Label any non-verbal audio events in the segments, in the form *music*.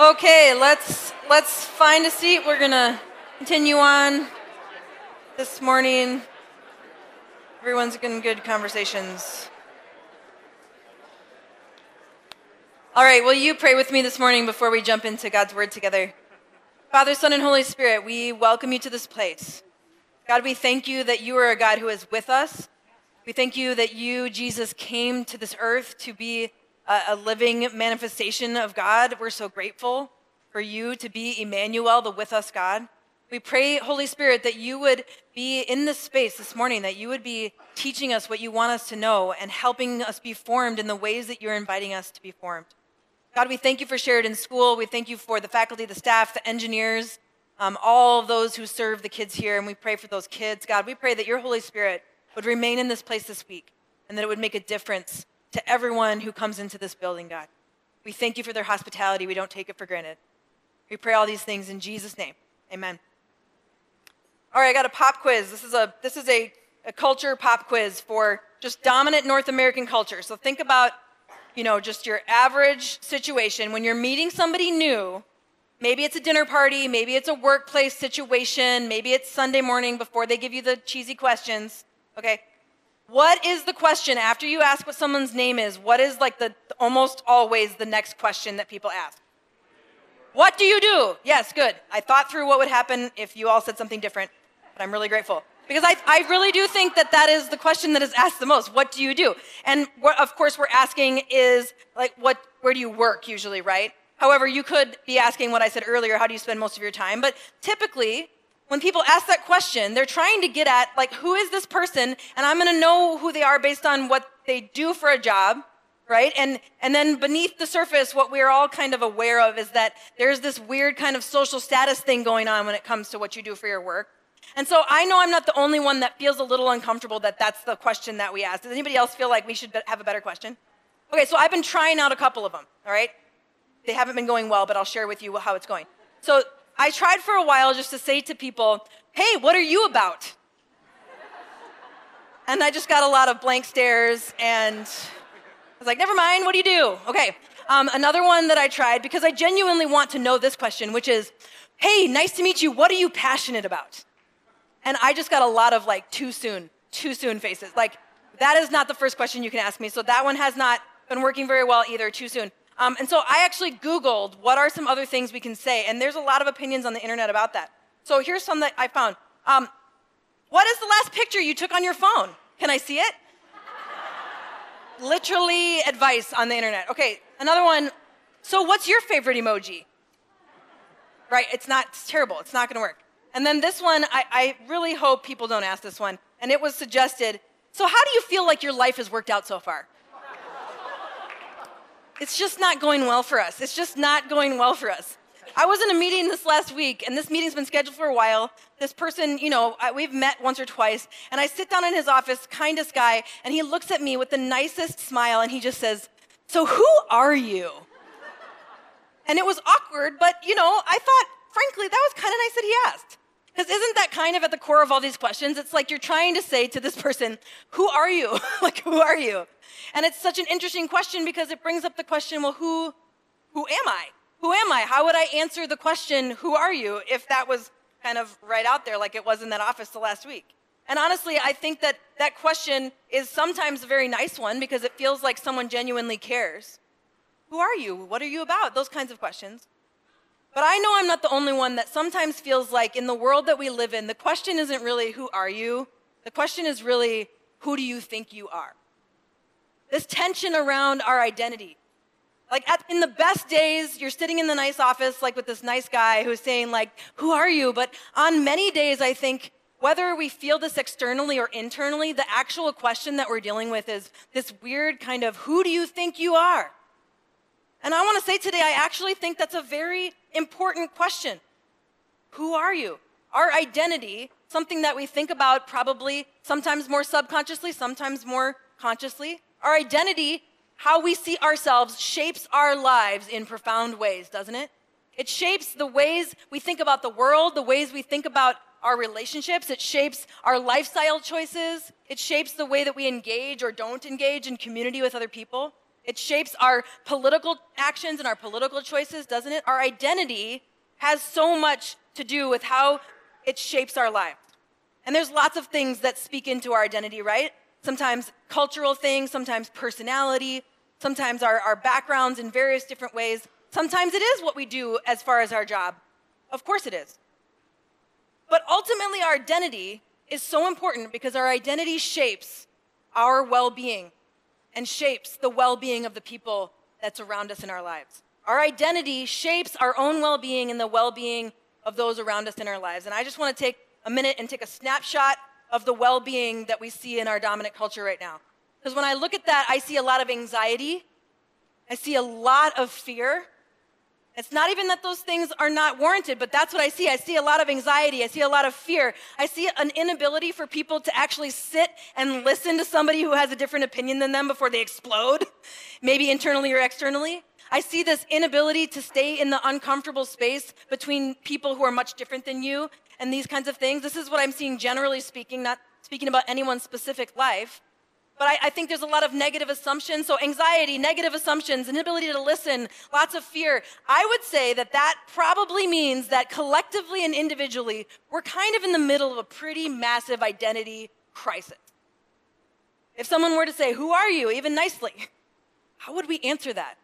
Okay, let's let's find a seat. We're gonna continue on this morning. Everyone's getting good conversations. All right, will you pray with me this morning before we jump into God's word together? Father, Son, and Holy Spirit, we welcome you to this place. God, we thank you that you are a God who is with us. We thank you that you, Jesus, came to this earth to be a, a living manifestation of God. We're so grateful for you to be Emmanuel, the with us God. We pray, Holy Spirit, that you would be in this space this morning, that you would be teaching us what you want us to know and helping us be formed in the ways that you're inviting us to be formed. God, we thank you for Sheridan School. We thank you for the faculty, the staff, the engineers, um, all of those who serve the kids here, and we pray for those kids. God, we pray that your Holy Spirit would remain in this place this week and that it would make a difference to everyone who comes into this building, God. We thank you for their hospitality. We don't take it for granted. We pray all these things in Jesus' name. Amen. All right, I got a pop quiz. This is a this is a, a culture pop quiz for just dominant North American culture. So think about, you know, just your average situation when you're meeting somebody new. Maybe it's a dinner party, maybe it's a workplace situation, maybe it's Sunday morning before they give you the cheesy questions. Okay, what is the question after you ask what someone's name is? What is like the almost always the next question that people ask? What do you do? Yes, good. I thought through what would happen if you all said something different, I'm really grateful. Because I, I really do think that that is the question that is asked the most. What do you do? And what, of course, we're asking is like, what, where do you work usually, right? However, you could be asking what I said earlier, how do you spend most of your time? But typically, when people ask that question, they're trying to get at, like, who is this person? And I'm going to know who they are based on what they do for a job, right? And, and then beneath the surface, what we're all kind of aware of is that there's this weird kind of social status thing going on when it comes to what you do for your work. And so I know I'm not the only one that feels a little uncomfortable that that's the question that we ask. Does anybody else feel like we should have a better question? Okay, so I've been trying out a couple of them, all right? They haven't been going well, but I'll share with you how it's going. So I tried for a while just to say to people, hey, what are you about? And I just got a lot of blank stares, and I was like, never mind, what do you do? Okay. Um, another one that I tried, because I genuinely want to know this question, which is, hey, nice to meet you, what are you passionate about? And I just got a lot of like, too soon, too soon faces. Like, that is not the first question you can ask me, so that one has not been working very well either, too soon. Um, and so I actually Googled what are some other things we can say, and there's a lot of opinions on the internet about that. So here's some that I found. Um, what is the last picture you took on your phone? Can I see it? Literally advice on the internet. Okay, another one. So what's your favorite emoji? Right, it's not, it's terrible. It's not gonna work. And then this one, I, I really hope people don't ask this one. And it was suggested, so how do you feel like your life has worked out so far? it's just not going well for us. It's just not going well for us. I was in a meeting this last week, and this meeting's been scheduled for a while. This person, you know, we've met once or twice, and I sit down in his office, kindest guy, and he looks at me with the nicest smile, and he just says, So who are you? And it was awkward, but, you know, I thought, frankly, that was kind of nice that he asked. Because isn't that kind of at the core of all these questions? It's like you're trying to say to this person, Who are you? *laughs* like, who are you? And it's such an interesting question because it brings up the question, well, who, who am I? Who am I? How would I answer the question, who are you, if that was kind of right out there like it was in that office the last week? And honestly, I think that that question is sometimes a very nice one because it feels like someone genuinely cares. Who are you? What are you about? Those kinds of questions. But I know I'm not the only one that sometimes feels like in the world that we live in, the question isn't really, who are you? The question is really, who do you think you are? this tension around our identity. Like at, in the best days, you're sitting in the nice office, like with this nice guy who's saying, like, who are you? But on many days, I think whether we feel this externally or internally, the actual question that we're dealing with is this weird kind of, who do you think you are? And I want to say today, I actually think that's a very important question. Who are you? Our identity, something that we think about probably sometimes more subconsciously, sometimes more consciously. Our identity, how we see ourselves, shapes our lives in profound ways, doesn't it? It shapes the ways we think about the world, the ways we think about our relationships. It shapes our lifestyle choices. It shapes the way that we engage or don't engage in community with other people. It shapes our political actions and our political choices, doesn't it? Our identity has so much to do with how it shapes our lives. And there's lots of things that speak into our identity, right? Sometimes cultural things, sometimes personality, sometimes our, our backgrounds in various different ways. Sometimes it is what we do as far as our job. Of course it is. But ultimately, our identity is so important because our identity shapes our well being and shapes the well being of the people that's around us in our lives. Our identity shapes our own well being and the well being of those around us in our lives. And I just want to take a minute and take a snapshot of the well being that we see in our dominant culture right now. Because when I look at that, I see a lot of anxiety, I see a lot of fear. It's not even that those things are not warranted, but that's what I see. I see a lot of anxiety. I see a lot of fear. I see an inability for people to actually sit and listen to somebody who has a different opinion than them before they explode, *laughs* maybe internally or externally. I see this inability to stay in the uncomfortable space between people who are much different than you and these kinds of things. This is what I'm seeing generally speaking, not speaking about anyone's specific life. But I, I, think there's a lot of negative assumptions. So, anxiety, negative assumptions, inability to listen, lots of fear. I would say that that probably means that collectively and individually, we're kind of in the middle of a pretty massive identity crisis. If someone were to say, Who are you? even nicely, how would we answer that?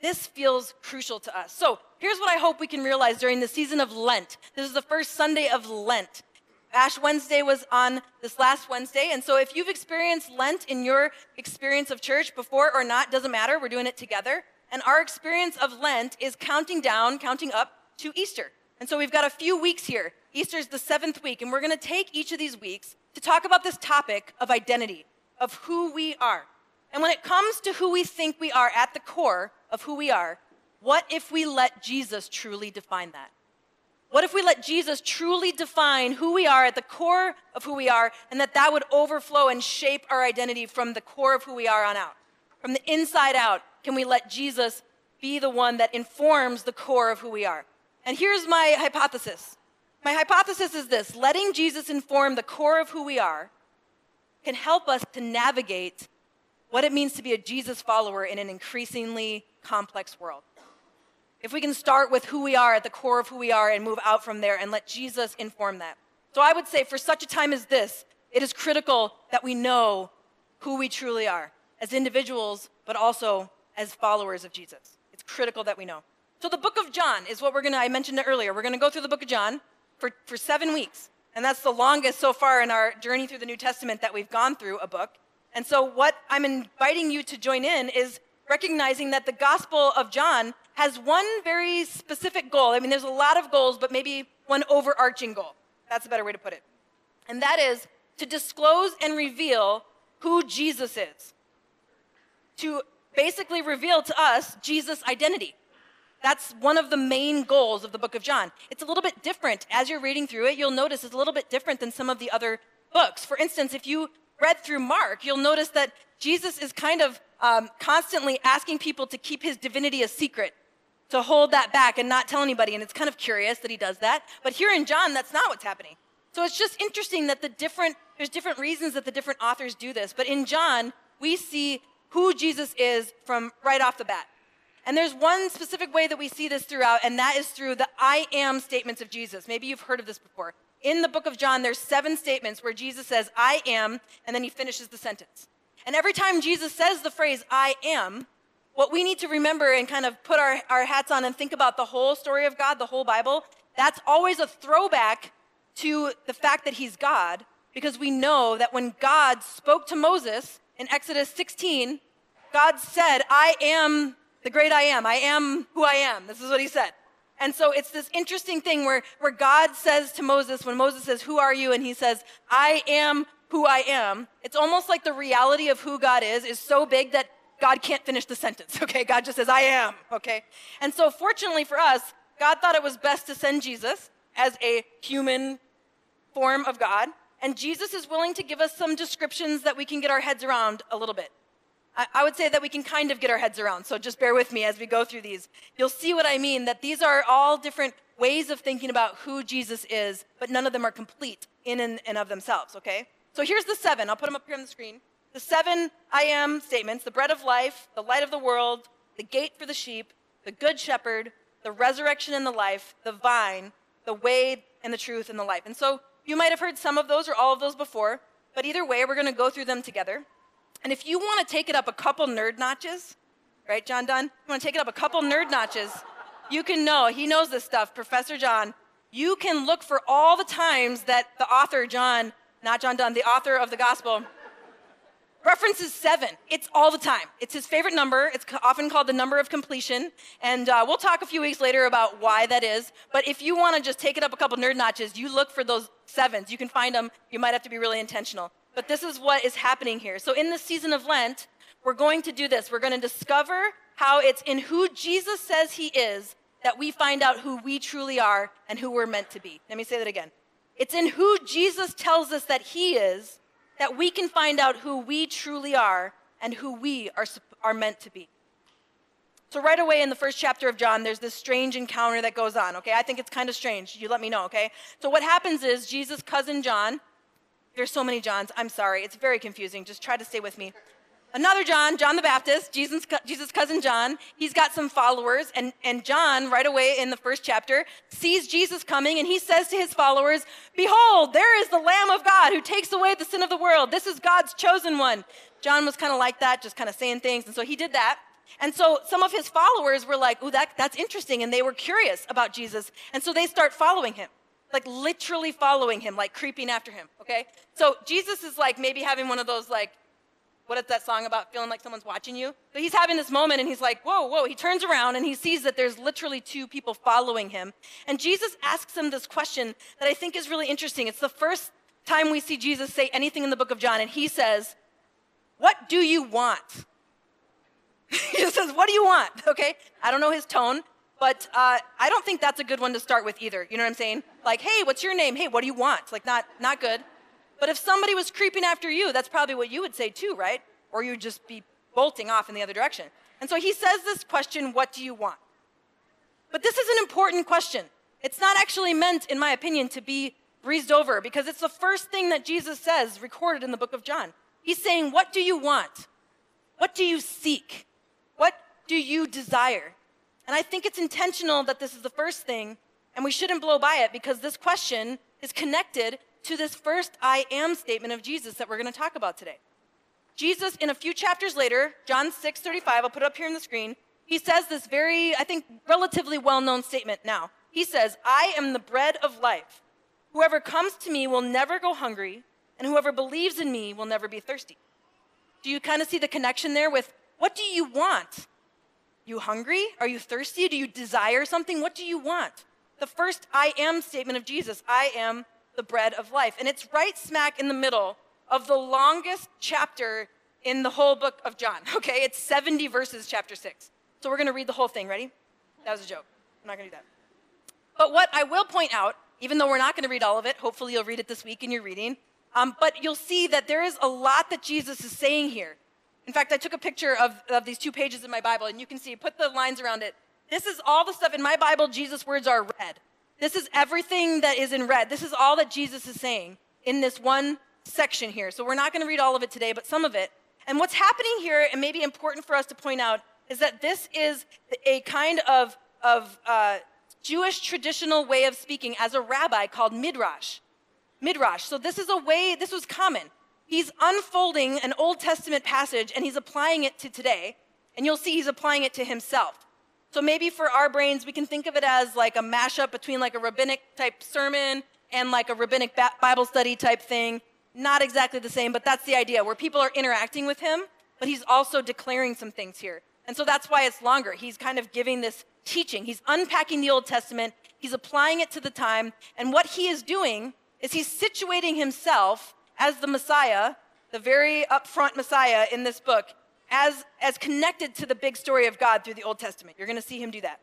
This feels crucial to us. So here's what I hope we can realize during the season of Lent. This is the first Sunday of Lent. Ash Wednesday was on this last Wednesday. And so if you've experienced Lent in your experience of church before or not, doesn't matter. We're doing it together. And our experience of Lent is counting down, counting up to Easter. And so we've got a few weeks here. Easter is the seventh week. And we're going to take each of these weeks to talk about this topic of identity, of who we are. And when it comes to who we think we are at the core of who we are, what if we let Jesus truly define that? What if we let Jesus truly define who we are at the core of who we are, and that that would overflow and shape our identity from the core of who we are on out? From the inside out, can we let Jesus be the one that informs the core of who we are? And here's my hypothesis. My hypothesis is this letting Jesus inform the core of who we are can help us to navigate what it means to be a Jesus follower in an increasingly complex world. If we can start with who we are at the core of who we are and move out from there and let Jesus inform that. So I would say for such a time as this, it is critical that we know who we truly are as individuals, but also as followers of Jesus. It's critical that we know. So the book of John is what we're going to, I mentioned it earlier. We're going to go through the book of John for, for seven weeks. And that's the longest so far in our journey through the New Testament that we've gone through a book. And so, what I'm inviting you to join in is recognizing that the Gospel of John has one very specific goal. I mean, there's a lot of goals, but maybe one overarching goal. That's a better way to put it. And that is to disclose and reveal who Jesus is. To basically reveal to us Jesus' identity. That's one of the main goals of the book of John. It's a little bit different. As you're reading through it, you'll notice it's a little bit different than some of the other books. For instance, if you read through Mark, you'll notice that Jesus is kind of um, constantly asking people to keep his divinity a secret, to hold that back and not tell anybody. And it's kind of curious that he does that. But here in John, that's not what's happening. So it's just interesting that the different, there's different reasons that the different authors do this. But in John, we see who Jesus is from right off the bat. And there's one specific way that we see this throughout, and that is through the I am statements of Jesus. Maybe you've heard of this before in the book of John, there's seven statements where Jesus says, I am, and then he finishes the sentence. And every time Jesus says the phrase, I am, what we need to remember and kind of put our, our hats on and think about the whole story of God, the whole Bible, that's always a throwback to the fact that he's God, because we know that when God spoke to Moses in Exodus 16, God said, I am the great I am. I am who I am. This is what he said. And so it's this interesting thing where, where God says to Moses, when Moses says, Who are you? And he says, I am who I am. It's almost like the reality of who God is is so big that God can't finish the sentence, *laughs* okay? God just says, I am, okay? And so fortunately for us, God thought it was best to send Jesus as a human form of God. and Jesus is willing to give us some descriptions that we can get our heads around a little bit. I, I would say that we can kind of get our heads around, so just bear with me as we go through these. You'll see what I mean, that these are all different ways of thinking about who Jesus is, but none of them are complete in and, and of themselves, okay? So here's the seven. I'll put them up here on the screen. The seven I am statements the bread of life, the light of the world, the gate for the sheep, the good shepherd, the resurrection and the life, the vine, the way and the truth and the life. And so you might have heard some of those or all of those before, but either way, we're going to go through them together. And if you want to take it up a couple nerd notches, right, John Dunn? You want to take it up a couple nerd notches, you can know, he knows this stuff, Professor John. You can look for all the times that the author, John, not John Dunn, the author of the gospel, references seven. It's all the time. It's his favorite number. It's often called the number of completion. And uh, we'll talk a few weeks later about why that is. But if you want to just take it up a couple nerd notches, you look for those sevens. You can find them. You might have to be really intentional. But this is what is happening here. So in this season of Lent, we're going to do this. We're going to discover how it's in who Jesus says he is that we find out who we truly are and who we're meant to be. Let me say that again. It's in who Jesus tells us that he is that we can find out who we truly are and who we are, are meant to be. So, right away in the first chapter of John, there's this strange encounter that goes on, okay? I think it's kind of strange. You let me know, okay? So, what happens is Jesus' cousin John, there's so many Johns, I'm sorry, it's very confusing. Just try to stay with me. Another John, John the Baptist, Jesus, Jesus' cousin John, he's got some followers, and, and John, right away in the first chapter, sees Jesus coming, and he says to his followers, Behold, there is the Lamb of God who takes away the sin of the world. This is God's chosen one. John was kind of like that, just kind of saying things, and so he did that. And so some of his followers were like, Oh, that, that's interesting, and they were curious about Jesus, and so they start following him like literally following him, like creeping after him, okay? So Jesus is like maybe having one of those like what is that song about feeling like someone's watching you? But he's having this moment and he's like, whoa, whoa. He turns around and he sees that there's literally two people following him. And Jesus asks him this question that I think is really interesting. It's the first time we see Jesus say anything in the book of John, and he says, What do you want? *laughs* he says, What do you want? *laughs* Okay? I don't know his tone, but uh, I don't think that's a good one to start with either. You know what I'm saying? Like, hey, what's your name? Hey, what do you want? Like, not, not good. But if somebody was creeping after you, that's probably what you would say too, right? Or you'd just be bolting off in the other direction. And so he says this question, What do you want? But this is an important question. It's not actually meant, in my opinion, to be breezed over because it's the first thing that Jesus says recorded in the book of John. He's saying, What do you want? What do you seek? What do you desire? And I think it's intentional that this is the first thing, and we shouldn't blow by it because this question is connected to this first I am statement of Jesus that we're going to talk about today. Jesus, in a few chapters later, John 6 35, I'll put it up here on the screen, he says this very, I think, relatively well known statement now. He says, I am the bread of life. Whoever comes to me will never go hungry, and whoever believes in me will never be thirsty. Do you kind of see the connection there with what do you want? You hungry? Are you thirsty? Do you desire something? What do you want? The first I am statement of Jesus I am the bread of life. And it's right smack in the middle of the longest chapter in the whole book of John, *laughs* okay? It's 70 verses, chapter 6. So we're going to read the whole thing. Ready? That was a joke. I'm not going to do that. But what I will point out, even though we're not going to read all of it, hopefully you'll read it this week in your reading, um, but you'll see that there is a lot that Jesus is saying here. In fact, I took a picture of, of these two pages in my Bible, and you can see, put the lines around it. This is all the stuff in my Bible, Jesus' words are red. This is everything that is in red. This is all that Jesus is saying in this one section here. So we're not going to read all of it today, but some of it. And what's happening here, and maybe important for us to point out, is that this is a kind of, of uh, Jewish traditional way of speaking as a rabbi called midrash. Midrash. So this is a way, this was common. He's unfolding an Old Testament passage and he's applying it to today. And you'll see he's applying it to himself. So maybe for our brains, we can think of it as like a mashup between like a rabbinic type sermon and like a rabbinic Bible study type thing. Not exactly the same, but that's the idea where people are interacting with him, but he's also declaring some things here. And so that's why it's longer. He's kind of giving this teaching. He's unpacking the Old Testament, he's applying it to the time, and what he is doing is he's situating himself as the Messiah, the very upfront Messiah in this book, as, as connected to the big story of God through the Old Testament. You're going to see him do that.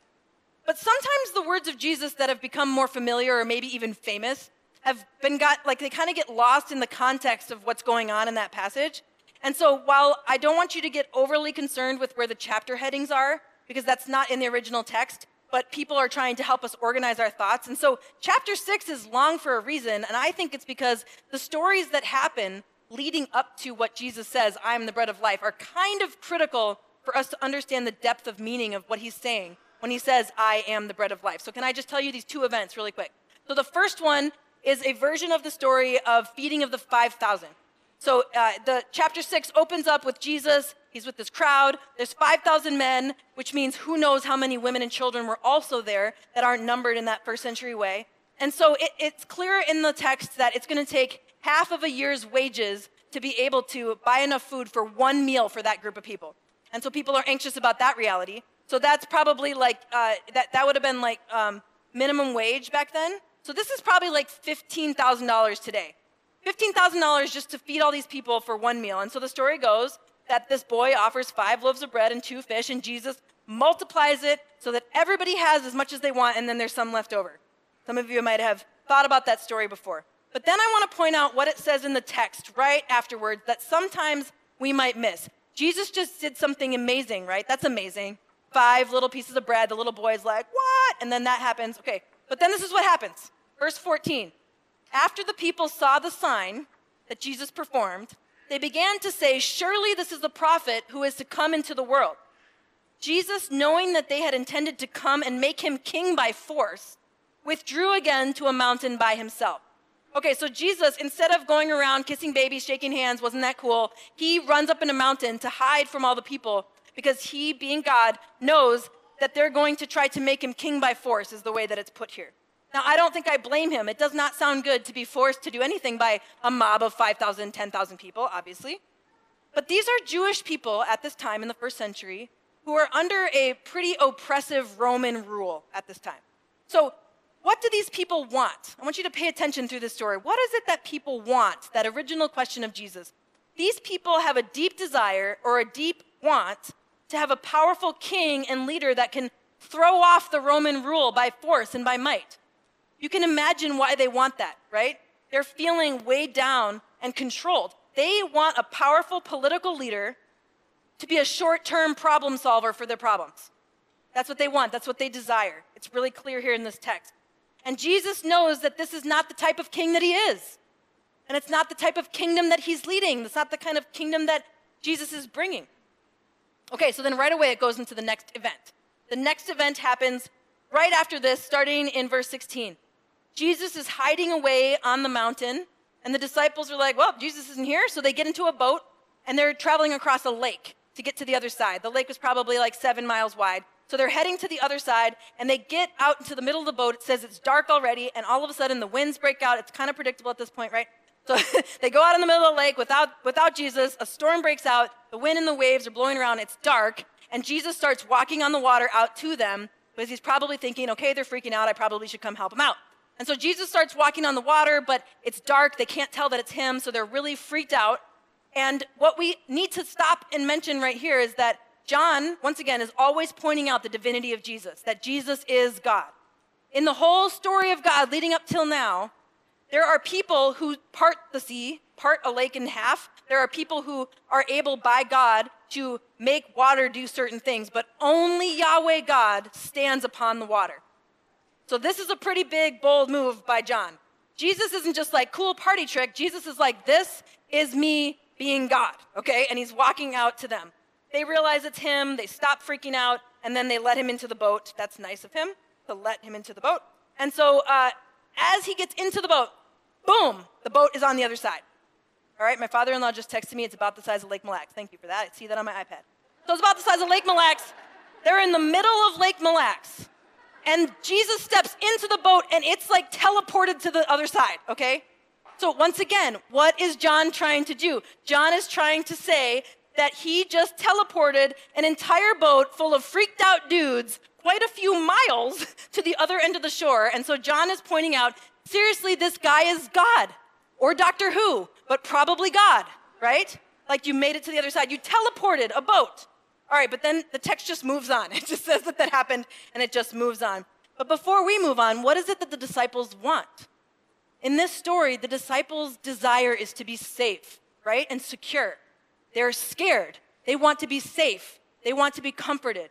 But sometimes the words of Jesus that have become more familiar or maybe even famous have been got, like, they kind of get lost in the context of what's going on in that passage. And so while I don't want you to get overly concerned with where the chapter headings are, because that's not in the original text, but people are trying to help us organize our thoughts. And so chapter six is long for a reason, and I think it's because the stories that happen leading up to what Jesus says, I am the bread of life, are kind of critical for us to understand the depth of meaning of what he's saying when he says, I am the bread of life. So, can I just tell you these two events really quick? So, the first one is a version of the story of feeding of the 5,000. So, uh, the chapter six opens up with Jesus. He's with this crowd. There's 5,000 men, which means who knows how many women and children were also there that aren't numbered in that first century way. And so it, it's clear in the text that it's going to take half of a year's wages to be able to buy enough food for one meal for that group of people. And so people are anxious about that reality. So that's probably like, uh, that, that would have been like um, minimum wage back then. So this is probably like $15,000 today. $15,000 just to feed all these people for one meal. And so the story goes that this boy offers five loaves of bread and two fish, and Jesus multiplies it so that everybody has as much as they want, and then there's some left over. Some of you might have thought about that story before. But then I want to point out what it says in the text right afterwards that sometimes we might miss. Jesus just did something amazing, right? That's amazing. Five little pieces of bread. The little boy's like, what? And then that happens. Okay. But then this is what happens. Verse 14. After the people saw the sign that Jesus performed, they began to say, Surely this is the prophet who is to come into the world. Jesus, knowing that they had intended to come and make him king by force, withdrew again to a mountain by himself. Okay, so Jesus, instead of going around kissing babies, shaking hands, wasn't that cool? He runs up in a mountain to hide from all the people because he, being God, knows that they're going to try to make him king by force, is the way that it's put here. Now, I don't think I blame him. It does not sound good to be forced to do anything by a mob of 5,000, 10,000 people, obviously. But these are Jewish people at this time in the first century who are under a pretty oppressive Roman rule at this time. So, what do these people want? I want you to pay attention through this story. What is it that people want? That original question of Jesus. These people have a deep desire or a deep want to have a powerful king and leader that can throw off the Roman rule by force and by might. You can imagine why they want that, right? They're feeling weighed down and controlled. They want a powerful political leader to be a short term problem solver for their problems. That's what they want, that's what they desire. It's really clear here in this text. And Jesus knows that this is not the type of king that he is. And it's not the type of kingdom that he's leading. It's not the kind of kingdom that Jesus is bringing. Okay, so then right away it goes into the next event. The next event happens right after this, starting in verse 16. Jesus is hiding away on the mountain, and the disciples are like, Well, Jesus isn't here. So they get into a boat and they're traveling across a lake to get to the other side. The lake was probably like seven miles wide. So they're heading to the other side and they get out into the middle of the boat. It says it's dark already, and all of a sudden the winds break out. It's kind of predictable at this point, right? So *laughs* they go out in the middle of the lake without, without Jesus. A storm breaks out. The wind and the waves are blowing around. It's dark. And Jesus starts walking on the water out to them because he's probably thinking, okay, they're freaking out. I probably should come help them out. And so Jesus starts walking on the water, but it's dark. They can't tell that it's him, so they're really freaked out. And what we need to stop and mention right here is that John, once again, is always pointing out the divinity of Jesus, that Jesus is God. In the whole story of God leading up till now, there are people who part the sea, part a lake in half. There are people who are able by God to make water do certain things, but only Yahweh God stands upon the water. So this is a pretty big, bold move by John. Jesus isn't just like cool party trick. Jesus is like, this is me being God, okay? And he's walking out to them. They realize it's him. They stop freaking out, and then they let him into the boat. That's nice of him to let him into the boat. And so uh, as he gets into the boat, boom, the boat is on the other side. All right, my father in law just texted me. It's about the size of Lake Mille Lacs. Thank you for that. I see that on my iPad. So it's about the size of Lake Mille Lacs. They're in the middle of Lake Mille Lacs and Jesus steps into the boat and it's like teleported to the other side, okay? So once again, what is John trying to do? John is trying to say that he just teleported an entire boat full of freaked out dudes quite a few miles *laughs* to the other end of the shore. And so John is pointing out, seriously, this guy is God or Doctor Who, but probably God, right? Like you made it to the other side. You teleported a boat. All right, but then the text just moves on. *laughs* It just says that that happened and it just moves on. But before we move on, what is it that the disciples want? in this story, the disciples' desire is to be safe, right? And secure. They're scared. They want to be safe. They want to be comforted.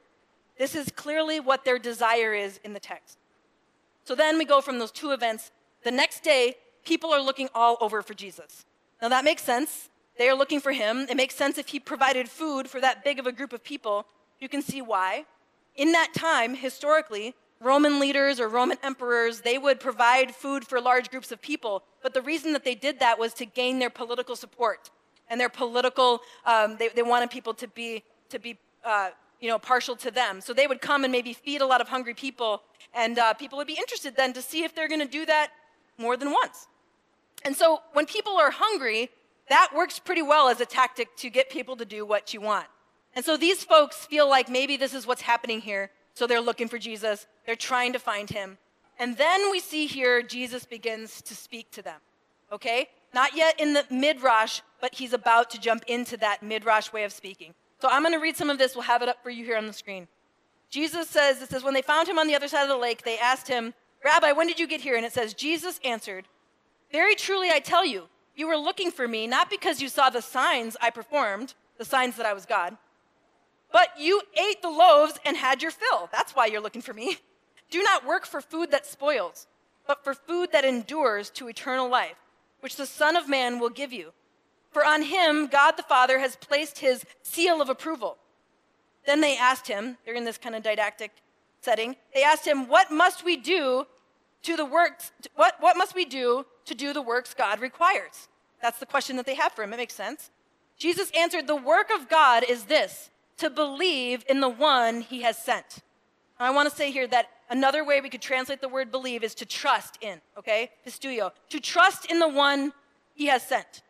This is clearly what their desire is in the text. So then we go from those two events. The next day, people are looking all over for Jesus. Now that makes sense. They are looking for him. It makes sense if he provided food for that big of a group of people. You can see why. In that time, historically, Roman leaders or Roman emperors, they would provide food for large groups of people. But the reason that they did that was to gain their political support and their political, um, they, they wanted people to be, to be uh, you know, partial to them. So they would come and maybe feed a lot of hungry people, and uh, people would be interested then to see if they're going to do that more than once. And so when people are hungry, that works pretty well as a tactic to get people to do what you want. And so these folks feel like maybe this is what's happening here. So they're looking for Jesus, they're trying to find him. And then we see here Jesus begins to speak to them. Okay? Not yet in the midrash, but he's about to jump into that midrash way of speaking. So I'm going to read some of this. We'll have it up for you here on the screen. Jesus says, it says, when they found him on the other side of the lake, they asked him, Rabbi, when did you get here? And it says, Jesus answered, Very truly I tell you, you were looking for me not because you saw the signs I performed, the signs that I was God, but you ate the loaves and had your fill. That's why you're looking for me. *laughs* Do not work for food that spoils, but for food that endures to eternal life, which the Son of Man will give you. For on him, God the Father has placed his seal of approval. Then they asked him, they're in this kind of didactic setting, they asked him, What must we do to the works, what, what must we do to do the works God requires? That's the question that they have for him. It makes sense. Jesus answered, The work of God is this, to believe in the one he has sent. I want to say here that another way we could translate the word believe is to trust in, okay? Pisteuo. To trust in the one he has sent.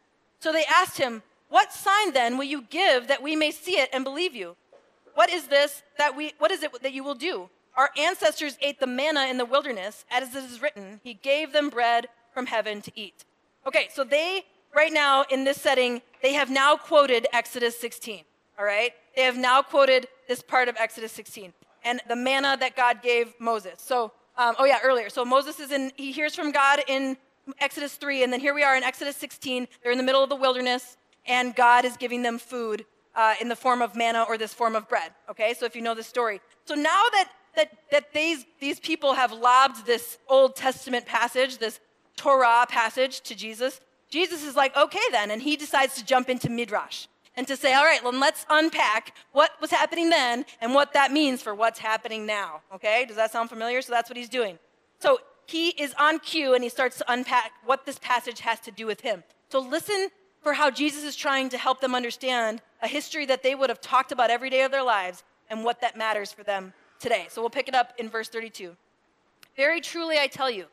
So they asked him, What sign then will you give that we may see it and believe you? What is this that we what is it that you will do? Our ancestors ate the manna in the wilderness, as it is written, He gave them bread from heaven to eat. Okay, so they right now in this setting, they have now quoted Exodus 16. All right? They have now quoted this part of Exodus 16 and the manna that God gave Moses. So, um, oh yeah, earlier. So Moses is in, he hears from God in Exodus 3, and then here we are in Exodus 16. They're in the middle of the wilderness, and God is giving them food uh, in the form of manna or this form of bread. Okay, so if you know the story. So now that, that, that these, these people have lobbed this Old Testament passage, this Torah passage to Jesus, Jesus is like, okay then, and he decides to jump into Midrash and to say, all right, well, let's unpack what was happening then and what that means for what's happening now. Okay, does that sound familiar? So that's what he's doing. So he is on cue and he starts to unpack what this passage has to do with him. So listen for how Jesus is trying to help them understand a history that they would have talked about every day of their lives and what that matters for them today. So we'll pick it up in verse 32. Very truly I tell you,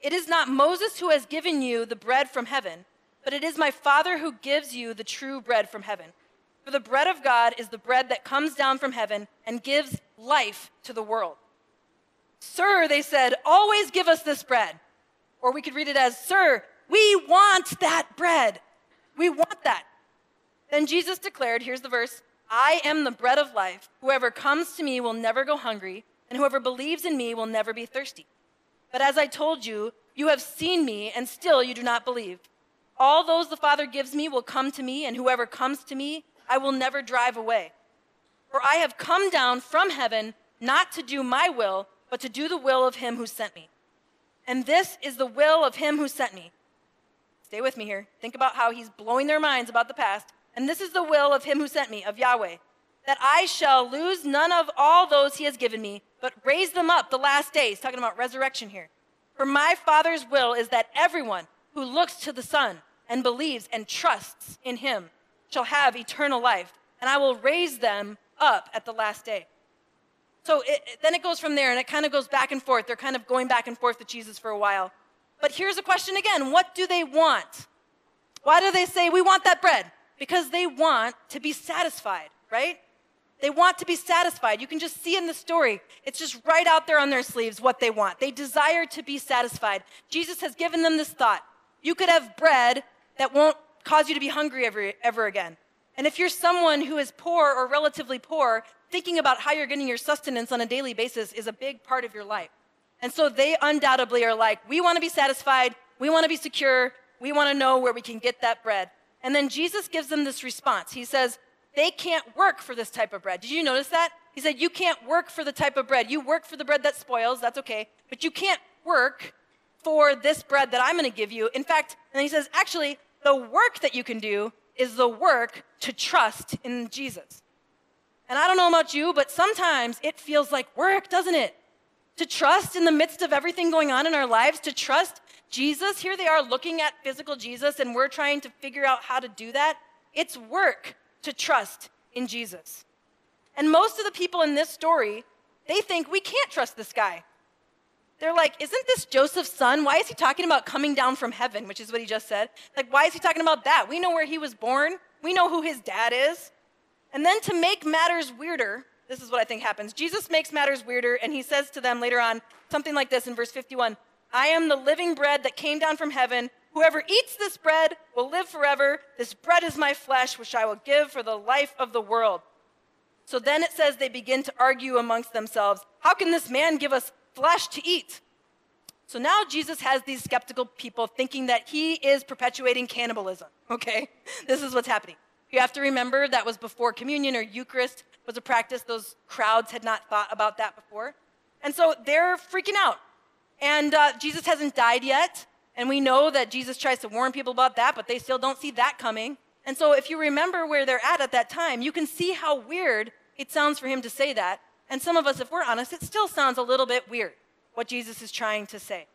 it is not Moses who has given you the bread from heaven, but it is my Father who gives you the true bread from heaven. For the bread of God is the bread that comes down from heaven and gives life to the world. Sir, they said, always give us this bread. Or we could read it as, Sir, we want that bread. We want that. Then Jesus declared, here's the verse I am the bread of life. Whoever comes to me will never go hungry, and whoever believes in me will never be thirsty. But as I told you, you have seen me, and still you do not believe. All those the Father gives me will come to me, and whoever comes to me, I will never drive away. For I have come down from heaven not to do my will, but to do the will of him who sent me. And this is the will of him who sent me. Stay with me here. Think about how he's blowing their minds about the past. And this is the will of him who sent me, of Yahweh, that I shall lose none of all those he has given me, but raise them up the last days. Talking about resurrection here. For my Father's will is that everyone who looks to the Son and believes and trusts in him shall have eternal life, and I will raise them up at the last day. So it, then it goes from there and it kind of goes back and forth. They're kind of going back and forth with Jesus for a while. But here's a question again what do they want? Why do they say, we want that bread? Because they want to be satisfied, right? They want to be satisfied. You can just see in the story, it's just right out there on their sleeves what they want. They desire to be satisfied. Jesus has given them this thought you could have bread that won't cause you to be hungry ever, ever again. And if you're someone who is poor or relatively poor, thinking about how you're getting your sustenance on a daily basis is a big part of your life. And so they undoubtedly are like, we want to be satisfied. We want to be secure. We want to know where we can get that bread. And then Jesus gives them this response. He says, They can't work for this type of bread. Did you notice that? He said, You can't work for the type of bread. You work for the bread that spoils, that's okay. But you can't work for this bread that I'm going to give you. In fact, and he says, Actually, the work that you can do is the work to trust in Jesus. And I don't know about you, but sometimes it feels like work, doesn't it? To trust in the midst of everything going on in our lives, to trust Jesus. Here they are looking at physical Jesus, and we're trying to figure out how to do that. It's work to trust in Jesus. And most of the people in this story, they think we can't trust this guy. They're like, isn't this Joseph's son? Why is he talking about coming down from heaven, which is what he just said? Like, why is he talking about that? We know where he was born, we know who his dad is. And then to make matters weirder, this is what I think happens. Jesus makes matters weirder, and he says to them later on something like this in verse 51 I am the living bread that came down from heaven. Whoever eats this bread will live forever. This bread is my flesh, which I will give for the life of the world. So then it says they begin to argue amongst themselves How can this man give us flesh to eat? So now Jesus has these skeptical people thinking that he is perpetuating cannibalism. Okay? *laughs* This is what's happening. You have to remember that was before communion or Eucharist was a practice. Those crowds had not thought about that before. And so they're freaking out. And uh, Jesus hasn't died yet. And we know that Jesus tries to warn people about that, but they still don't see that coming. And so if you remember where they're at at that time, you can see how weird it sounds for him to say that. And some of us, if we're honest, it still sounds a little bit weird what Jesus is trying to say.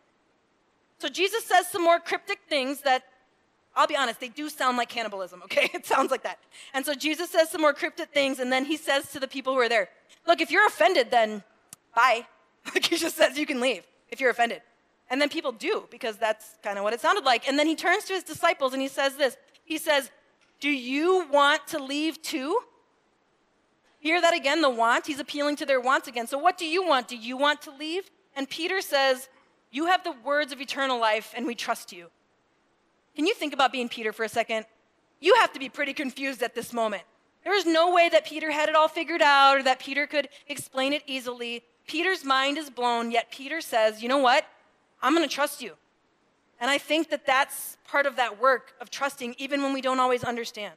So Jesus says some more cryptic things that I'll be honest, they do sound like cannibalism, okay? *laughs* It sounds like that. And so Jesus says some more cryptic things, and then he says to the people who are there, Look, if you're offended, then bye. *laughs* Like he just says you can leave if you're offended. And then people do, because that's kind of what it sounded like. And then he turns to his disciples and he says this He says, Do you want to leave too? Hear that again, the want? He's appealing to their wants again. So what do you want? Do you want to leave? And Peter says, You have the words of eternal life, and we trust you. Can you think about being Peter for a second? You have to be pretty confused at this moment. There is no way that Peter had it all figured out or that Peter could explain it easily. Peter's mind is blown, yet Peter says, You know what? I'm going to trust you. And I think that that's part of that work of trusting, even when we don't always understand.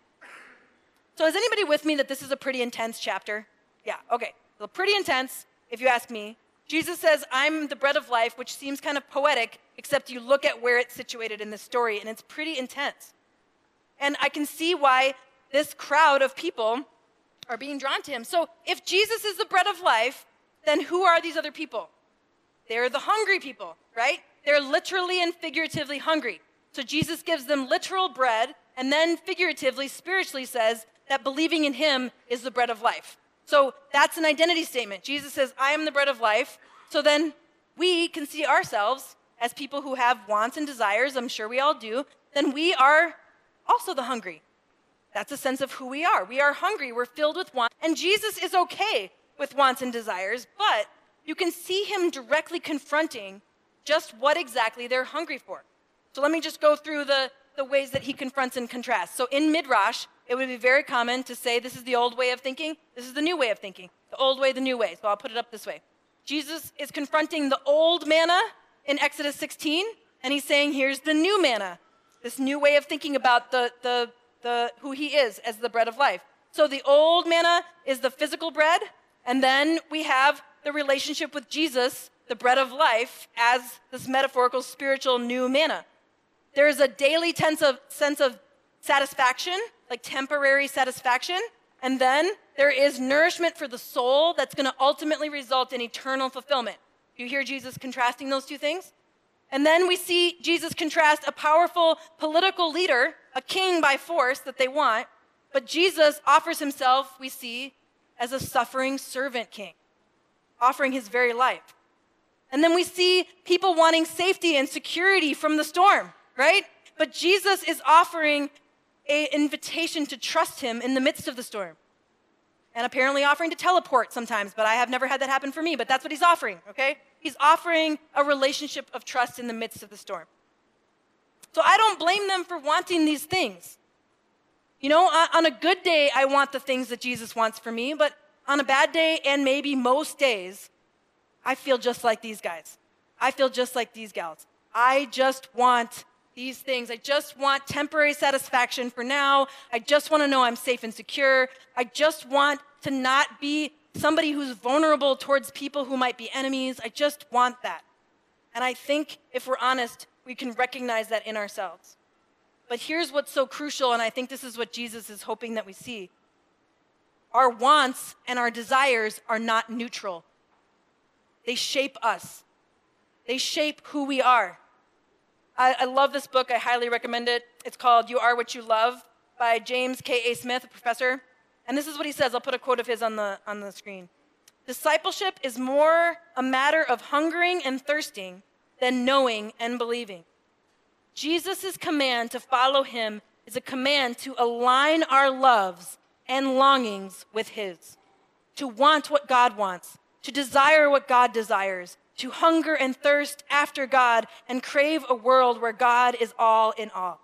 So, is anybody with me that this is a pretty intense chapter? Yeah, okay. So, pretty intense, if you ask me. Jesus says, I'm the bread of life, which seems kind of poetic, except you look at where it's situated in the story, and it's pretty intense. And I can see why this crowd of people are being drawn to him. So if Jesus is the bread of life, then who are these other people? They're the hungry people, right? They're literally and figuratively hungry. So Jesus gives them literal bread, and then figuratively, spiritually says that believing in him is the bread of life. So that's an identity statement. Jesus says, I am the bread of life. So then we can see ourselves as people who have wants and desires. I'm sure we all do. Then we are also the hungry. That's a sense of who we are. We are hungry. We're filled with want. And Jesus is okay with wants and desires, but you can see him directly confronting just what exactly they're hungry for. So let me just go through the, the ways that he confronts and contrasts. So in Midrash, it would be very common to say this is the old way of thinking, this is the new way of thinking. The old way, the new way. So I'll put it up this way. Jesus is confronting the old manna in Exodus 16, and he's saying, here's the new manna, this new way of thinking about the, the, the, who he is as the bread of life. So the old manna is the physical bread, and then we have the relationship with Jesus, the bread of life, as this metaphorical spiritual new manna. There is a daily sense of, sense of satisfaction, like temporary satisfaction. And then there is nourishment for the soul that's going to ultimately result in eternal fulfillment. You hear Jesus contrasting those two things? And then we see Jesus contrast a powerful political leader, a king by force that they want, but Jesus offers himself, we see, as a suffering servant king, offering his very life. And then we see people wanting safety and security from the storm, right? But Jesus is offering an invitation to trust him in the midst of the storm. And apparently offering to teleport sometimes, but I have never had that happen for me, but that's what he's offering, okay? He's offering a relationship of trust in the midst of the storm. So I don't blame them for wanting these things. You know, on a good day, I want the things that Jesus wants for me, but on a bad day, and maybe most days, I feel just like these guys. I feel just like these gals. I just want these things. I just want temporary satisfaction for now. I just want to know I'm safe and secure. I just want to not be somebody who's vulnerable towards people who might be enemies. I just want that. And I think if we're honest, we can recognize that in ourselves. But here's what's so crucial, and I think this is what Jesus is hoping that we see our wants and our desires are not neutral, they shape us, they shape who we are. I, I, love this book, I highly recommend it. It's called You Are What You Love by James K.A. Smith, a professor. And this is what he says. I'll put a quote of his on the, on the screen. Discipleship is more a matter of hungering and thirsting than knowing and believing. Jesus' command to follow him is a command to align our loves and longings with his, to want what God wants, to desire what God desires, to hunger and thirst after God and crave a world where God is all in all.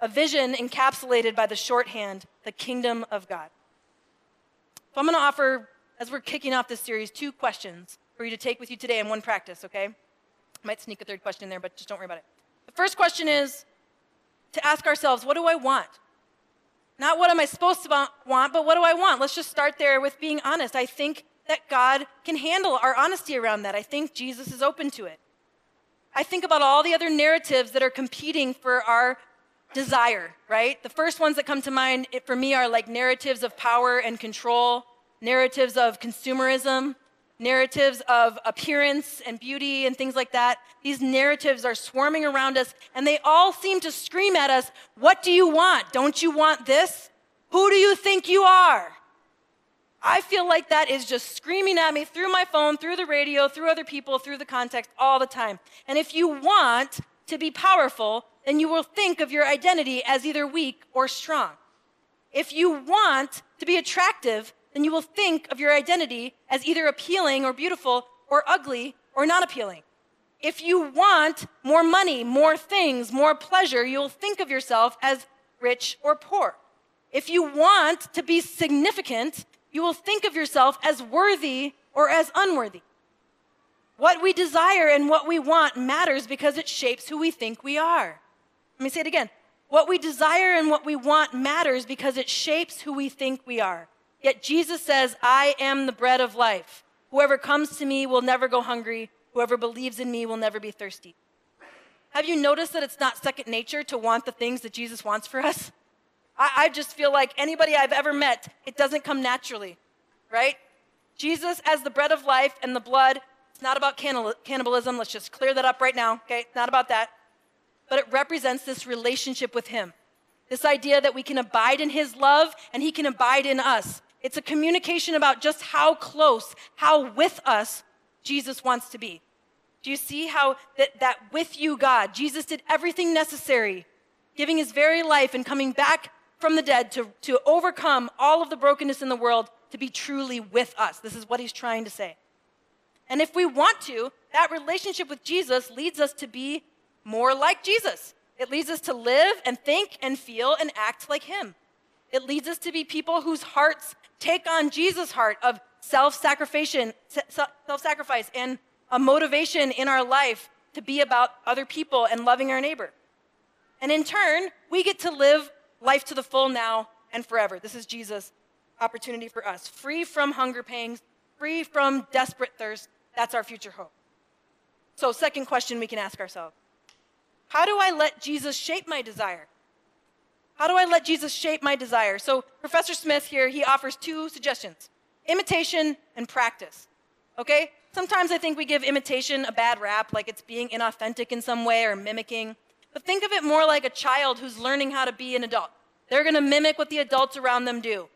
A vision encapsulated by the shorthand, the kingdom of God. So I'm going to offer, as we're kicking off this series, two questions for you to take with you today and one practice, okay? I might sneak a third question in there, but just don't worry about it. The first question is to ask ourselves, what do I want? Not what am I supposed to want, but what do I want? Let's just start there with being honest. I think that God can handle our honesty around that. I think Jesus is open to it. I think about all the other narratives that are competing for our desire, right? The first ones that come to mind for me are like narratives of power and control, narratives of consumerism, narratives of appearance and beauty and things like that. These narratives are swarming around us and they all seem to scream at us, What do you want? Don't you want this? Who do you think you are? I feel like that is just screaming at me through my phone, through the radio, through other people, through the context all the time. And if you want to be powerful, then you will think of your identity as either weak or strong. If you want to be attractive, then you will think of your identity as either appealing or beautiful or ugly or not appealing. If you want more money, more things, more pleasure, you'll think of yourself as rich or poor. If you want to be significant, you will think of yourself as worthy or as unworthy. What we desire and what we want matters because it shapes who we think we are. Let me say it again. What we desire and what we want matters because it shapes who we think we are. Yet Jesus says, I am the bread of life. Whoever comes to me will never go hungry. Whoever believes in me will never be thirsty. Have you noticed that it's not second nature to want the things that Jesus wants for us? I, I just feel like anybody I've ever met, it doesn't come naturally, right? Jesus, as the bread of life and the blood, it's not about cannibalism. Let's just clear that up right now, okay? Not about that. But it represents this relationship with Him. This idea that we can abide in His love and He can abide in us. It's a communication about just how close, how with us Jesus wants to be. Do you see how that, that with you, God, Jesus did everything necessary, giving his very life and coming back from the dead to, to overcome all of the brokenness in the world to be truly with us. This is what he's trying to say. And if we want to, that relationship with Jesus leads us to be more like Jesus. It leads us to live and think and feel and act like him. It leads us to be people whose hearts take on Jesus' heart of self-sacrifice and a motivation in our life to be about other people and loving our neighbor. And in turn, we get to live life to the full now and forever. This is Jesus' opportunity for us. Free from hunger pangs, free from desperate thirst. That's our future hope. So, second question we can ask ourselves How do I let Jesus shape my desire? How do I let Jesus shape my desire? So, Professor Smith here, he offers two suggestions imitation and practice. Okay? Sometimes I think we give imitation a bad rap, like it's being inauthentic in some way or mimicking. But think of it more like a child who's learning how to be an adult. They're going to mimic what the adults around them do,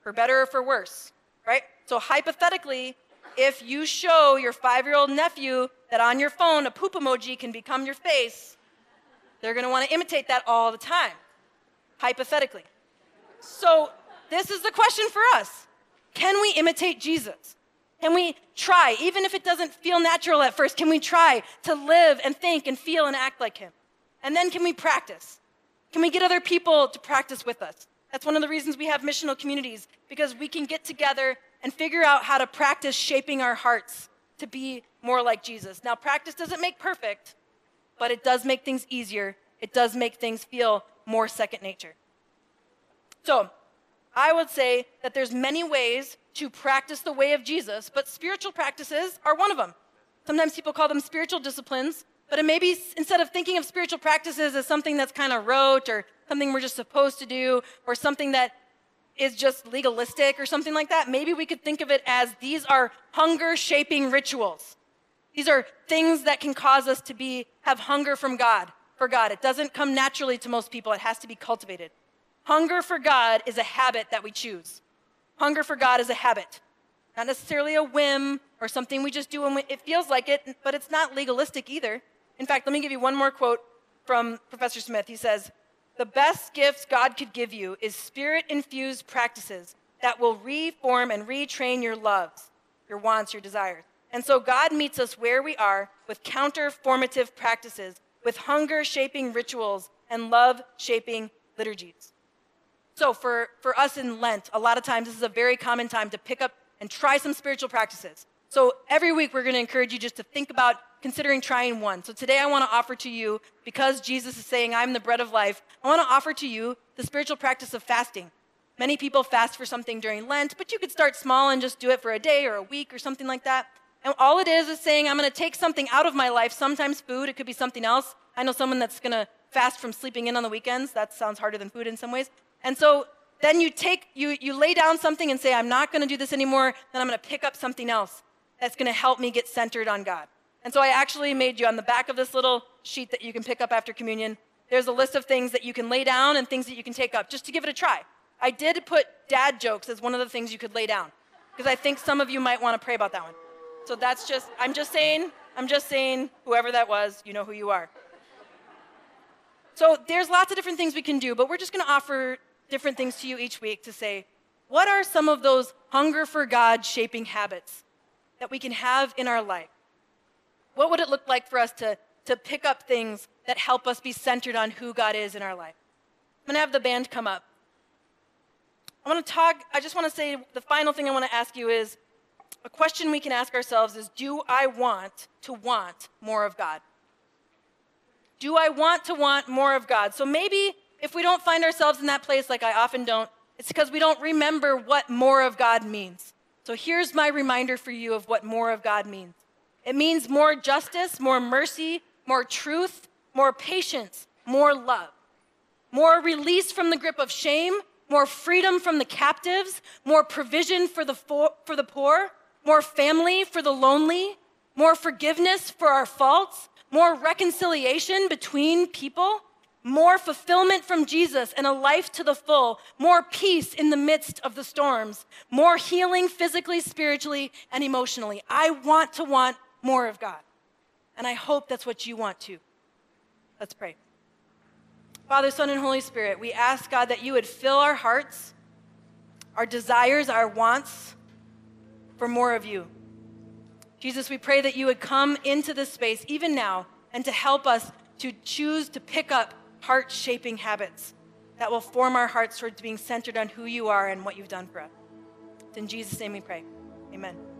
for better or for worse, right? So, hypothetically, if you show your five year old nephew that on your phone a poop emoji can become your face, they're going to want to imitate that all the time hypothetically. So, this is the question for us Can we imitate Jesus? Can we try, even if it doesn't feel natural at first, can we try to live and think and feel and act like Him? And then can we practice? Can we get other people to practice with us? That's one of the reasons we have missional communities, because we can get together and figure out how to practice shaping our hearts to be more like Jesus. Now, practice doesn't make perfect, but it does make things easier. It does make things feel more second nature. So, I would say that there's many ways to practice the way of Jesus, but spiritual practices are one of them. Sometimes people call them spiritual disciplines, but maybe instead of thinking of spiritual practices as something that's kind of rote or something we're just supposed to do or something that is just legalistic or something like that, maybe we could think of it as these are hunger shaping rituals. These are things that can cause us to be have hunger from God, for God. It doesn't come naturally to most people, it has to be cultivated. Hunger for God is a habit that we choose. Hunger for God is a habit, not necessarily a whim or something we just do when we, it feels like it, but it's not legalistic either. In fact, let me give you one more quote from Professor Smith. He says, The best gifts God could give you is spirit infused practices that will reform and retrain your loves, your wants, your desires. And so God meets us where we are with counter formative practices, with hunger shaping rituals and love shaping liturgies. So, for, for us in Lent, a lot of times this is a very common time to pick up and try some spiritual practices. So, every week we're going to encourage you just to think about considering trying one. So, today I want to offer to you, because Jesus is saying, I'm the bread of life, I want to offer to you the spiritual practice of fasting. Many people fast for something during Lent, but you could start small and just do it for a day or a week or something like that. And all it is is saying, I'm going to take something out of my life, sometimes food, it could be something else. I know someone that's going to fast from sleeping in on the weekends. That sounds harder than food in some ways. And so then you take, you, you lay down something and say, I'm not going to do this anymore. Then I'm going to pick up something else that's going to help me get centered on God. And so I actually made you on the back of this little sheet that you can pick up after communion. There's a list of things that you can lay down and things that you can take up just to give it a try. I did put dad jokes as one of the things you could lay down because I think some of you might want to pray about that one. So that's just, I'm just saying, I'm just saying, whoever that was, you know who you are. So there's lots of different things we can do, but we're just going to offer different things to you each week to say, what are some of those hunger for God shaping habits that we can have in our life? What would it look like for us to, to pick up things that help us be centered on who God is in our life? I'm going to have the band come up. I want to talk, I just want to say the final thing I want to ask you is a question we can ask ourselves is Do I want to want more of God? Do I want to want more of God? So maybe if we don't find ourselves in that place, like I often don't, it's because we don't remember what more of God means. So here's my reminder for you of what more of God means it means more justice, more mercy, more truth, more patience, more love, more release from the grip of shame, more freedom from the captives, more provision for the, for, for the poor, more family for the lonely, more forgiveness for our faults, more reconciliation between people, more fulfillment from Jesus and a life to the full, more peace in the midst of the storms, more healing physically, spiritually, and emotionally. I want to want more of God. And I hope that's what you want too. Let's pray. Father, Son, and Holy Spirit, we ask God that you would fill our hearts, our desires, our wants for more of you. Jesus, we pray that you would come into this space even now and to help us to choose to pick up heart shaping habits that will form our hearts towards being centered on who you are and what you've done for us. In Jesus' name we pray. Amen.